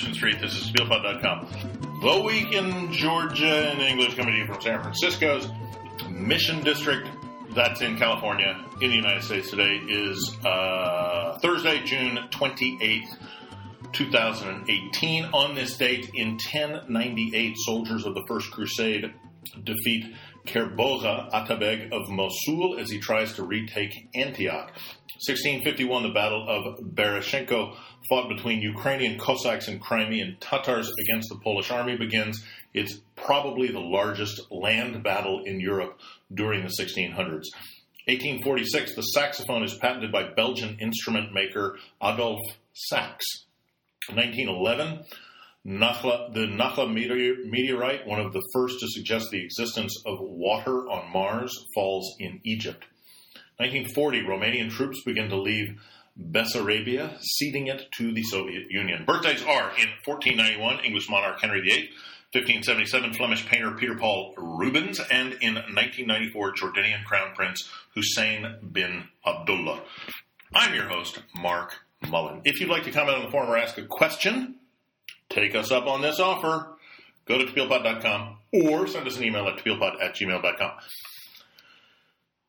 Mission Street. This is TBLPod.com. The Week in Georgia in English coming to you from San Francisco's Mission District. That's in California, in the United States today, is uh, Thursday, June 28th, 2018. On this date, in 1098, soldiers of the First Crusade defeat Kerboga Atabeg of Mosul as he tries to retake Antioch. 1651, the Battle of Berestechko, fought between Ukrainian Cossacks and Crimean Tatars against the Polish army, begins. It's probably the largest land battle in Europe during the 1600s. 1846, the saxophone is patented by Belgian instrument maker Adolphe Sax. 1911, Nakhla, the Nakhla meteorite, one of the first to suggest the existence of water on Mars, falls in Egypt. 1940, Romanian troops begin to leave Bessarabia, ceding it to the Soviet Union. Birthdays are in 1491, English monarch Henry VIII, 1577, Flemish painter Peter Paul Rubens, and in 1994, Jordanian Crown Prince Hussein bin Abdullah. I'm your host, Mark Mullen. If you'd like to comment on the forum or ask a question, take us up on this offer. Go to tblpod.com or send us an email at tblpod at gmail.com.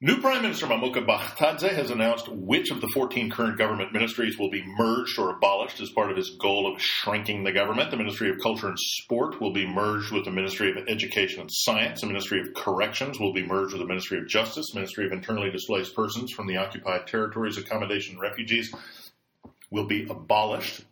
New Prime Minister Mamuka Bakhtadze has announced which of the 14 current government ministries will be merged or abolished as part of his goal of shrinking the government. The Ministry of Culture and Sport will be merged with the Ministry of Education and Science. The Ministry of Corrections will be merged with the Ministry of Justice. The Ministry of Internally Displaced Persons from the Occupied Territories, Accommodation, and Refugees will be abolished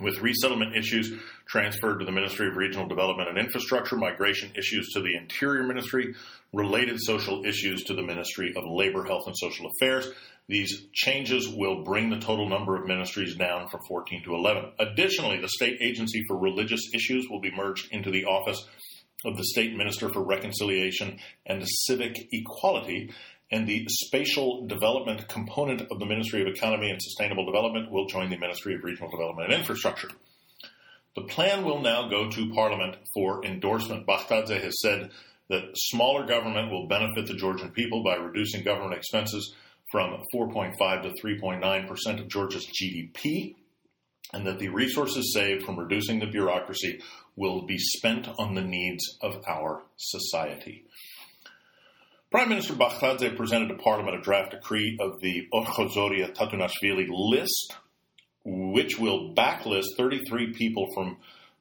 with resettlement issues transferred to the Ministry of Regional Development and Infrastructure, migration issues to the Interior Ministry, related social issues to the Ministry of Labor, Health, and Social Affairs. These changes will bring the total number of ministries down from 14 to 11. Additionally, the State Agency for Religious Issues will be merged into the Office of the State Minister for Reconciliation and Civic Equality, and the spatial development component of the Ministry of Economy and Sustainable Development will join the Ministry of Regional Development and Infrastructure. The plan will now go to Parliament for endorsement. Bakhtadze has said that smaller government will benefit the Georgian people by reducing government expenses from 4.5 to 3.9 percent of Georgia's GDP, and that the resources saved from reducing the bureaucracy will be spent on the needs of our society. Prime Minister Bakhtadze presented to Parliament a draft decree of the Otkhozoria Tatunashvili list, which will backlist 33 people from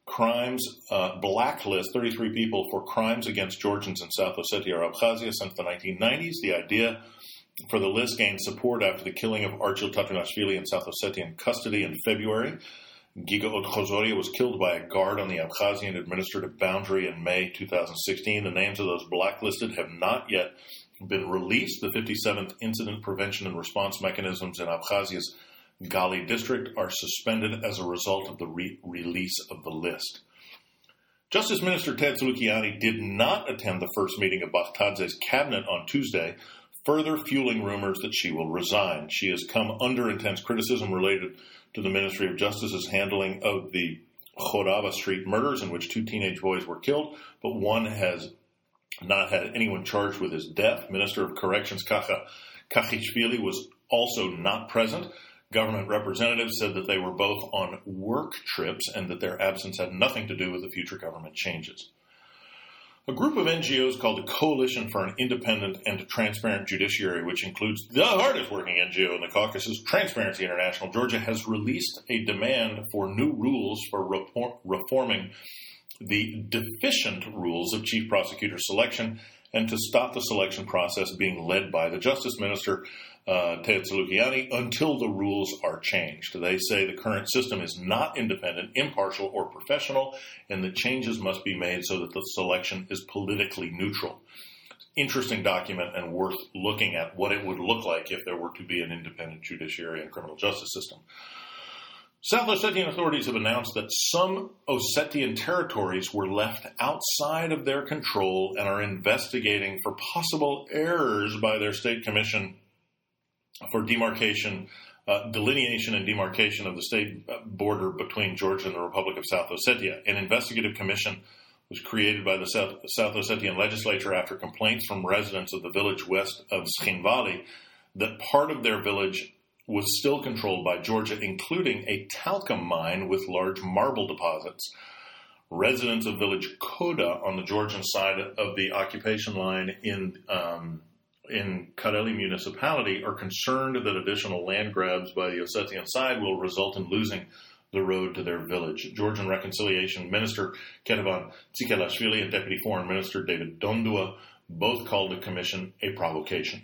crimes, uh, blacklist 33 people for crimes against Georgians in South Ossetia or Abkhazia since the 1990s. The idea for the list gained support after the killing of Archil Tatunashvili in South Ossetian custody in February. Giga Otkhozoria was killed by a guard on the Abkhazian administrative boundary in May 2016. The names of those blacklisted have not yet been released. The 57th Incident Prevention and Response Mechanisms in Abkhazia's Gali district are suspended as a result of the re- release of the list. Justice Minister Thea Tsulukiani did not attend the first meeting of Bakhtadze's cabinet on Tuesday, further fueling rumors that she will resign. She has come under intense criticism related to the Ministry of Justice's handling of the Khorava Street murders, in which two teenage boys were killed, but one has not had anyone charged with his death. Minister of Corrections Kakha Kakhishvili was also not present. Government representatives said that they were both on work trips and that their absence had nothing to do with the future government changes. A group of NGOs called the Coalition for an Independent and Transparent Judiciary, which includes the hardest working NGO in the Caucasus, Transparency International. Georgia, has released a demand for new rules for reforming the deficient rules of chief prosecutor selection and to stop the selection process being led by the Justice Minister, uh, Thea Tsulukiani, until the rules are changed. They say the current system is not independent, impartial, or professional, and that changes must be made so that the selection is politically neutral. Interesting document and worth looking at what it would look like if there were to be an independent judiciary and criminal justice system. South Ossetian authorities have announced that some Ossetian territories were left outside of their control and are investigating for possible errors by their state commission for demarcation, uh, delineation and demarcation of the state border between Georgia and the Republic of South Ossetia. An investigative commission was created by the South, South Ossetian legislature after complaints from residents of the village west of Tskhinvali that part of their village was still controlled by Georgia, including a talcum mine with large marble deposits. Residents of village Koda on the Georgian side of the occupation line in um, in Kareli municipality are concerned that additional land grabs by the Ossetian side will result in losing the road to their village. Georgian Reconciliation Minister Ketevan Tsikhelashvili and Deputy Foreign Minister David Dondua both called the commission a provocation.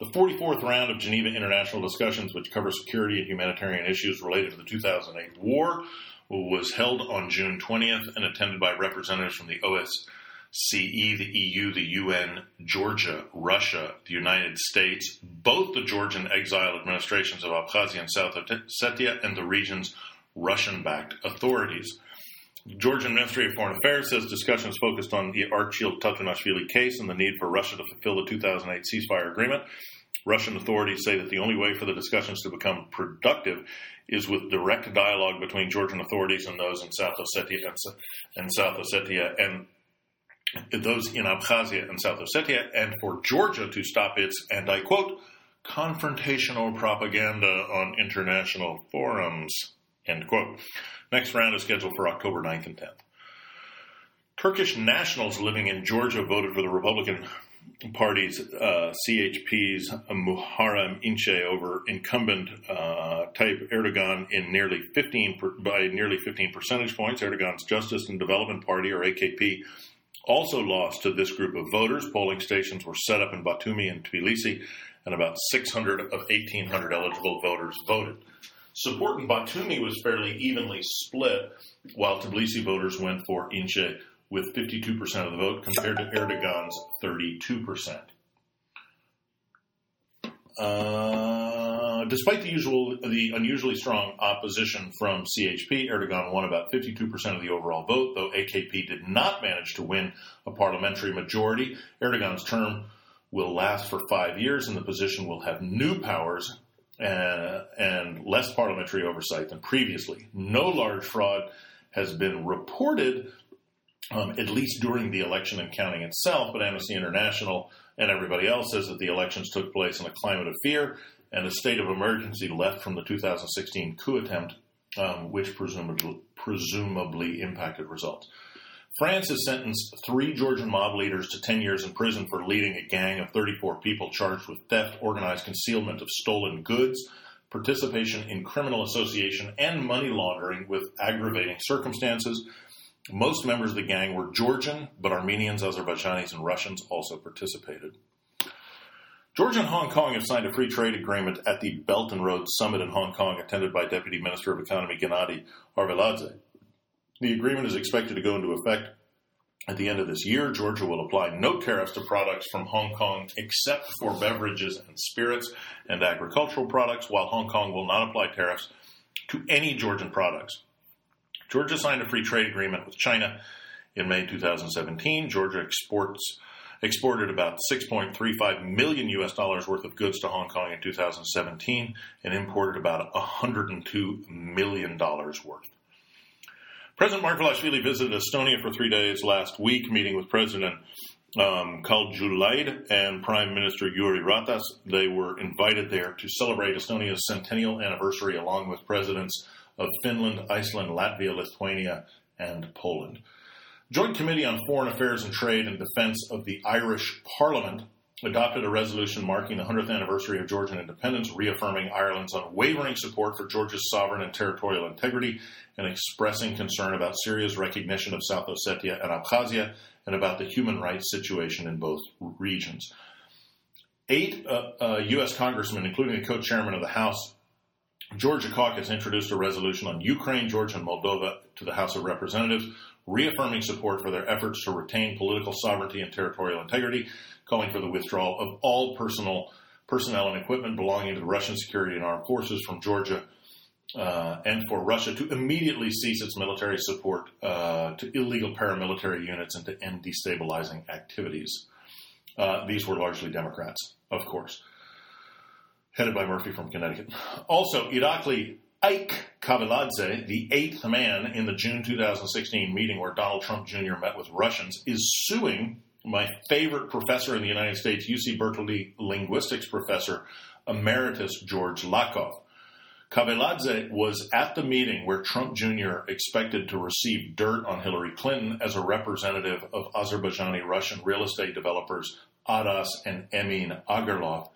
The 44th round of Geneva international discussions, which cover security and humanitarian issues related to the 2008 war, was held on June 20th and attended by representatives from the OSCE, the EU, the UN, Georgia, Russia, the United States, both the Georgian exile administrations of Abkhazia and South Ossetia, and the region's Russian backed authorities. Georgian Ministry of Foreign Affairs says discussions focused on the Archil Tatunashvili case and the need for Russia to fulfill the 2008 ceasefire agreement. Russian authorities say that the only way for the discussions to become productive is with direct dialogue between Georgian authorities and those in South Ossetia and South Ossetia and those in Abkhazia and South Ossetia, and for Georgia to stop its, and I quote, confrontational propaganda on international forums, end quote. Next round is scheduled for October 9th and 10th. Turkish nationals living in Georgia voted for the Republican Party's uh, CHP's Muharrem İnce over incumbent uh, Tayyip Erdogan in nearly 15 per, by nearly 15 percentage points. Erdogan's Justice and Development Party, or AKP, also lost to this group of voters. Polling stations were set up in Batumi and Tbilisi, and about 600 of 1,800 eligible voters voted. Support in Batumi was fairly evenly split, while Tbilisi voters went for İnce with 52% of the vote compared to Erdogan's 32%. Uh, despite the usual, the unusually strong opposition from CHP, Erdogan won about 52% of the overall vote, though AKP did not manage to win a parliamentary majority. Erdogan's term will last for five years, and the position will have new powers uh, and less parliamentary oversight than previously. No large fraud has been reported, um, at least during the election and counting itself, but Amnesty International and everybody else says that the elections took place in a climate of fear and a state of emergency left from the 2016 coup attempt, um, which presumably, presumably impacted results. France has sentenced three Georgian mob leaders to 10 years in prison for leading a gang of 34 people charged with theft, organized concealment of stolen goods, participation in criminal association, and money laundering with aggravating circumstances. Most members of the gang were Georgian, but Armenians, Azerbaijanis, and Russians also participated. Georgia and Hong Kong have signed a free trade agreement at the Belt and Road Summit in Hong Kong, attended by Deputy Minister of Economy Gennady Arveladze. The agreement is expected to go into effect at the end of this year. Georgia will apply no tariffs to products from Hong Kong except for beverages and spirits and agricultural products, while Hong Kong will not apply tariffs to any Georgian products. Georgia signed a free trade agreement with China in May 2017. Georgia exports exported about 6.35 million US dollars worth of goods to Hong Kong in 2017 and imported about 102 million dollars worth. President Margvelashvili visited Estonia for three days last week, meeting with President um, Kaljulaid and Prime Minister Jüri Ratas. They were invited there to celebrate Estonia's centennial anniversary along with presidents of Finland, Iceland, Latvia, Lithuania, and Poland. Joint Committee on Foreign Affairs and Trade and Defense of the Irish Parliament adopted a resolution marking the 100th anniversary of Georgian independence, reaffirming Ireland's unwavering support for Georgia's sovereign and territorial integrity, and expressing concern about Syria's recognition of South Ossetia and Abkhazia, and about the human rights situation in both regions. Eight uh, uh, U.S. congressmen, including the co chairman of the House Georgia caucus introduced a resolution on Ukraine, Georgia, and Moldova to the House of Representatives, reaffirming support for their efforts to retain political sovereignty and territorial integrity, calling for the withdrawal of all personal personnel and equipment belonging to the Russian security and armed forces from Georgia, uh, and for Russia to immediately cease its military support uh, to illegal paramilitary units and to end destabilizing activities. Uh, these were largely Democrats, of course headed by Murphy from Connecticut. Also, Irakli Ike Kaveladze, the eighth man in the June 2016 meeting where Donald Trump Jr. met with Russians, is suing my favorite professor in the United States, UC Berkeley linguistics professor, Emeritus George Lakoff. Kaveladze was at the meeting where Trump Jr. expected to receive dirt on Hillary Clinton as a representative of Azerbaijani Russian real estate developers Aras and Emin Agalarov,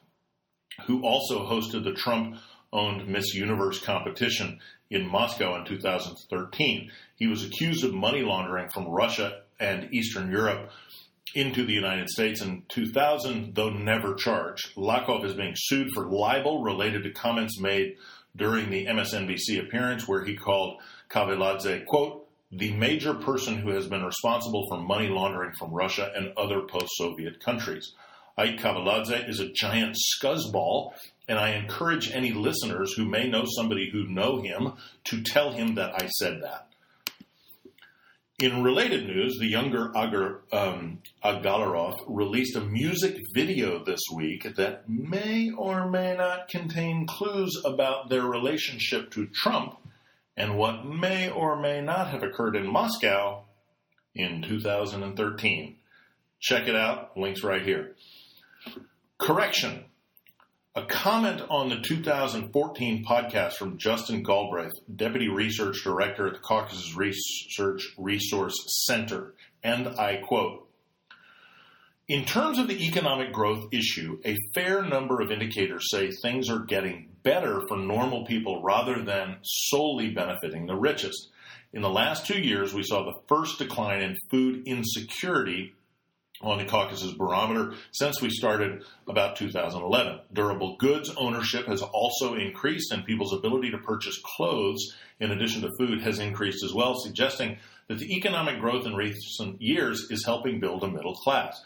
who also hosted the Trump owned Miss Universe competition in Moscow in 2013. He was accused of money laundering from Russia and Eastern Europe into the United States in 2000, though never charged. Lakoff is being sued for libel related to comments made during the MSNBC appearance where he called Kaveladze, quote, the major person who has been responsible for money laundering from Russia and other post-Soviet countries. Ike Kaveladze is a giant scuzzball, and I encourage any listeners who may know somebody who know him to tell him that I said that. In related news, the younger Agar, um, Agalarov released a music video this week that may or may not contain clues about their relationship to Trump and what may or may not have occurred in Moscow in 2013. Check it out, links right here. Correction. A comment on the 2014 podcast from Dustin Gilbreath, Deputy Research Director at the Caucasus Research Resource Center, and I quote, in terms of the economic growth issue, a fair number of indicators say things are getting better for normal people rather than solely benefiting the richest. In the last two years, we saw the first decline in food insecurity on the Caucasus Barometer since we started about 2011. Durable goods ownership has also increased, and people's ability to purchase clothes in addition to food has increased as well, suggesting that the economic growth in recent years is helping build a middle class.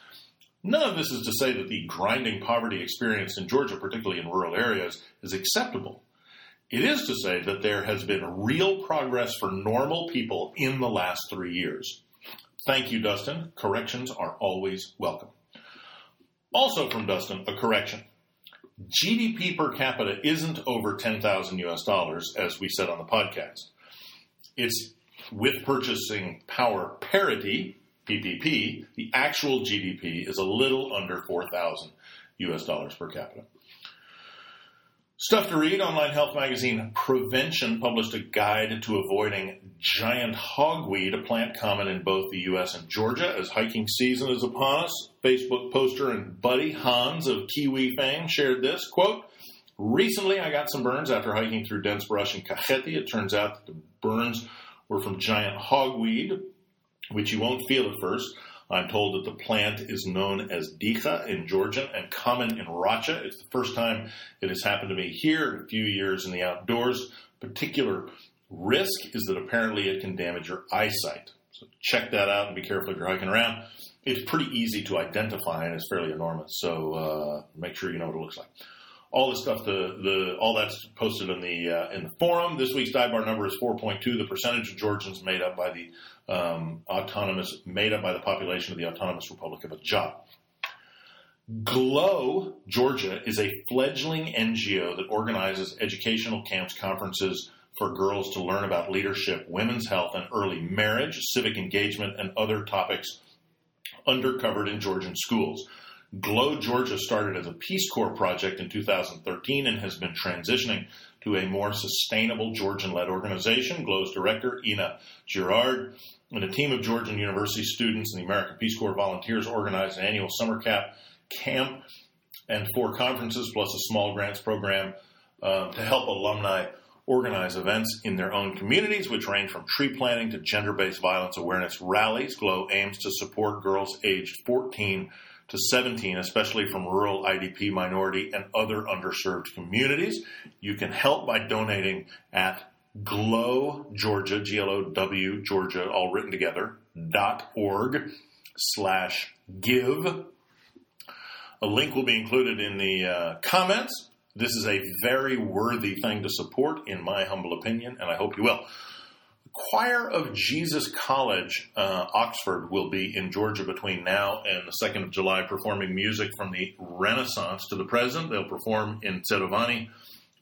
None of this is to say that the grinding poverty experienced in Georgia, particularly in rural areas, is acceptable. It is to say that there has been real progress for normal people in the last three years. Thank you, Dustin. Corrections are always welcome. Also from Dustin, a correction. GDP per capita isn't over 10,000 US dollars, as we said on the podcast. It's with purchasing power parity, PPP, the actual GDP is a little under 4,000 US dollars per capita. Stuff to read. Online health magazine Prevention published a guide to avoiding giant hogweed, a plant common in both the U.S. and Georgia, as hiking season is upon us. Facebook poster and buddy Hans of Kiwi fame shared this quote. Recently, I got some burns after hiking through dense brush in Kakheti. It turns out that the burns were from giant hogweed, which you won't feel at first. I'm told that the plant is known as Dikha in Georgian and common in Racha. It's the first time it has happened to me here in a few years in the outdoors. Particular risk is that apparently it can damage your eyesight. So check that out and be careful if you're hiking around. It's pretty easy to identify and it's fairly enormous. So uh, make sure you know what it looks like all the stuff, the, the all that's posted in the uh, in the forum. This week's dive bar number is 4.2. The percentage of Georgians made up by the um, autonomous, made up by the population of the Autonomous Republic of Ajara. GLOW Georgia is a fledgling NGO that organizes educational camps, conferences for girls to learn about leadership, women's health, and early marriage, civic engagement, and other topics undercovered in Georgian schools. GLOW Georgia started as a Peace Corps project in 2013 and has been transitioning to a more sustainable Georgian led organization. GLOW's director, Ina Girard, and a team of Georgian University students and the American Peace Corps volunteers organized an annual summer cap camp and four conferences plus a small grants program uh, to help alumni organize events in their own communities, which range from tree planting to gender based violence awareness rallies. GLOW aims to support girls aged 14 to 17, especially from rural IDP minority and other underserved communities. You can help by donating at glow Georgia, G-L-O-W, Georgia, all written together, dot org slash give. A link will be included in the uh, comments. This is a very worthy thing to support, in my humble opinion, and I hope you will. Choir of Jesus College, uh, Oxford, will be in Georgia between now and the 2nd of July performing music from the Renaissance to the present. They'll perform in Tserovani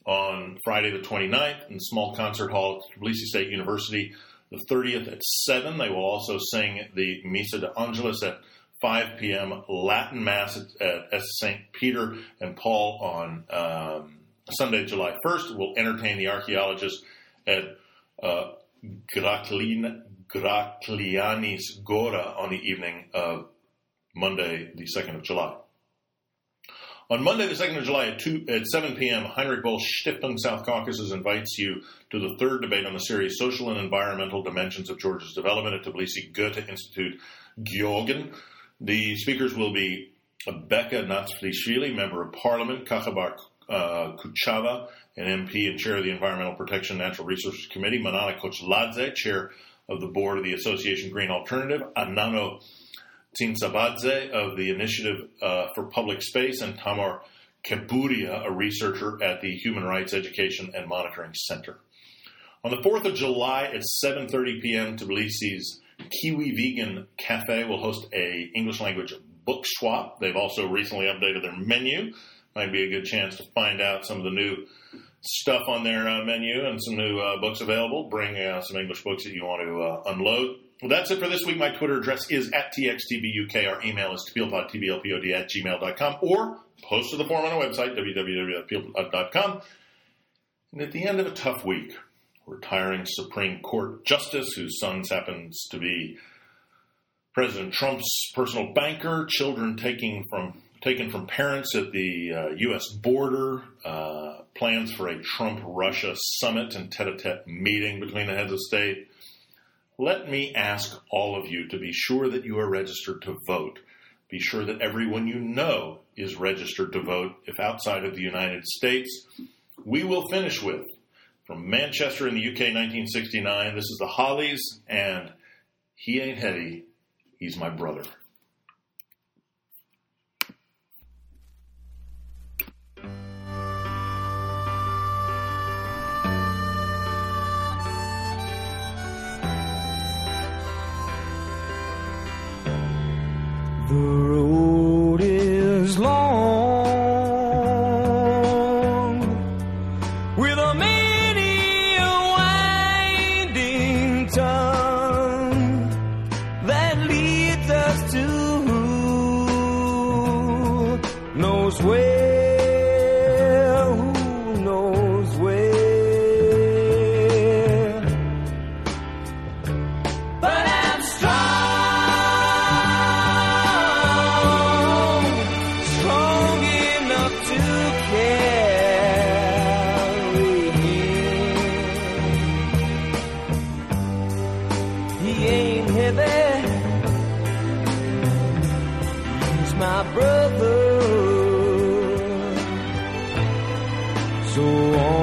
on Friday the 29th in the small concert hall at Tbilisi State University the 30th at 7. They will also sing the Missa de Angelis at 5 p.m. Latin Mass at, at St. Peter and Paul on um, Sunday, July 1st. We'll entertain the archaeologists at uh, Graklianis Gora on the evening of Monday, the 2nd of July. On Monday, the 2nd of July at, 2, at 7 p.m., Heinrich Böll Stiftung South Caucasus invites you to the third debate on the series Social and Environmental Dimensions of Georgia's Development at Tbilisi Goethe Institute, Gyorgen. The speakers will be Beka Natsvlishvili, Member of Parliament, Kakhaber uh, Kuchava, an MP and Chair of the Environmental Protection and Natural Resources Committee, Manana Kochladze, Chair of the Board of the Association Green Alternative, Anano Tsitsabadze of the Initiative uh, for Public Space, and Tamar Keburia, a researcher at the Human Rights Education and Monitoring Center. On the 4th of July at 7.30 p.m., Tbilisi's Kiwi Vegan Cafe will host a English language book swap. They've also recently updated their menu. Might be a good chance to find out some of the new stuff on their uh, menu and some new uh, books available. Bring uh, some English books that you want to unload. Well, that's it for this week. My Twitter address is at TXTBUK. Our email is tblpod, at gmail.com or post to the form on our website, www.tblpod.com. And at the end of a tough week, retiring Supreme Court justice whose son happens to be President Trump's personal banker, children taking from taken from parents at the uh, U.S. border, uh, plans for a Trump Russia summit and tete a tete meeting between the heads of state let me ask all of you to be sure that you are registered to vote. Be sure that everyone you know is registered to vote if outside of the United States. We will finish with from Manchester in the UK 1969. This is the Hollies and He Ain't Heavy, He's My Brother. So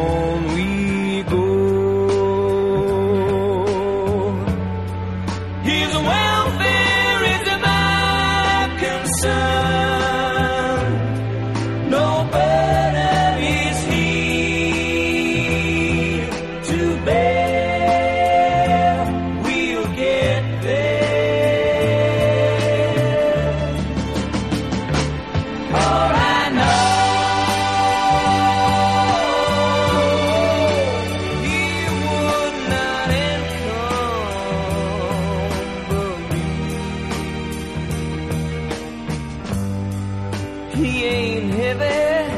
He ain't heavy.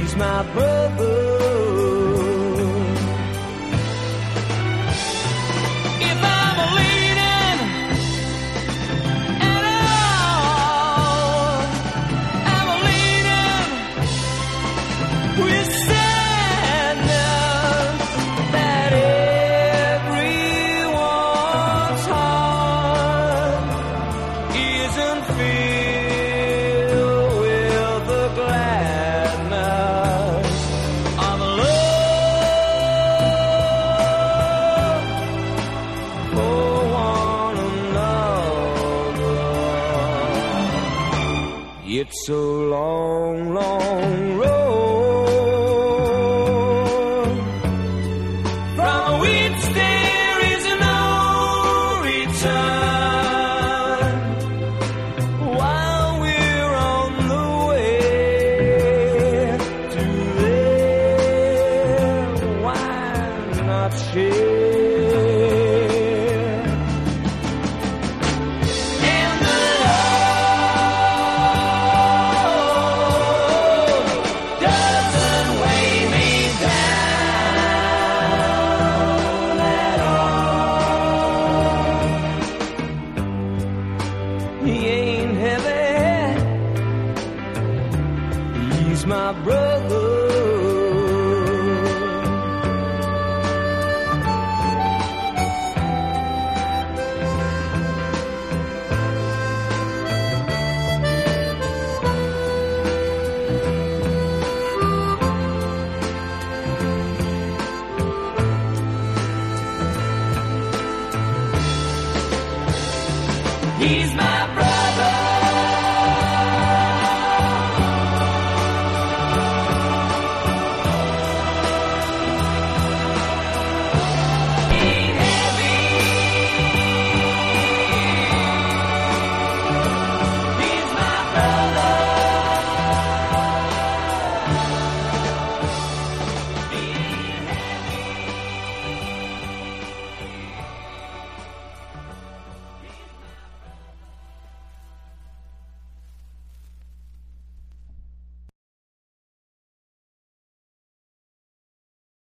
He's my brother. He's my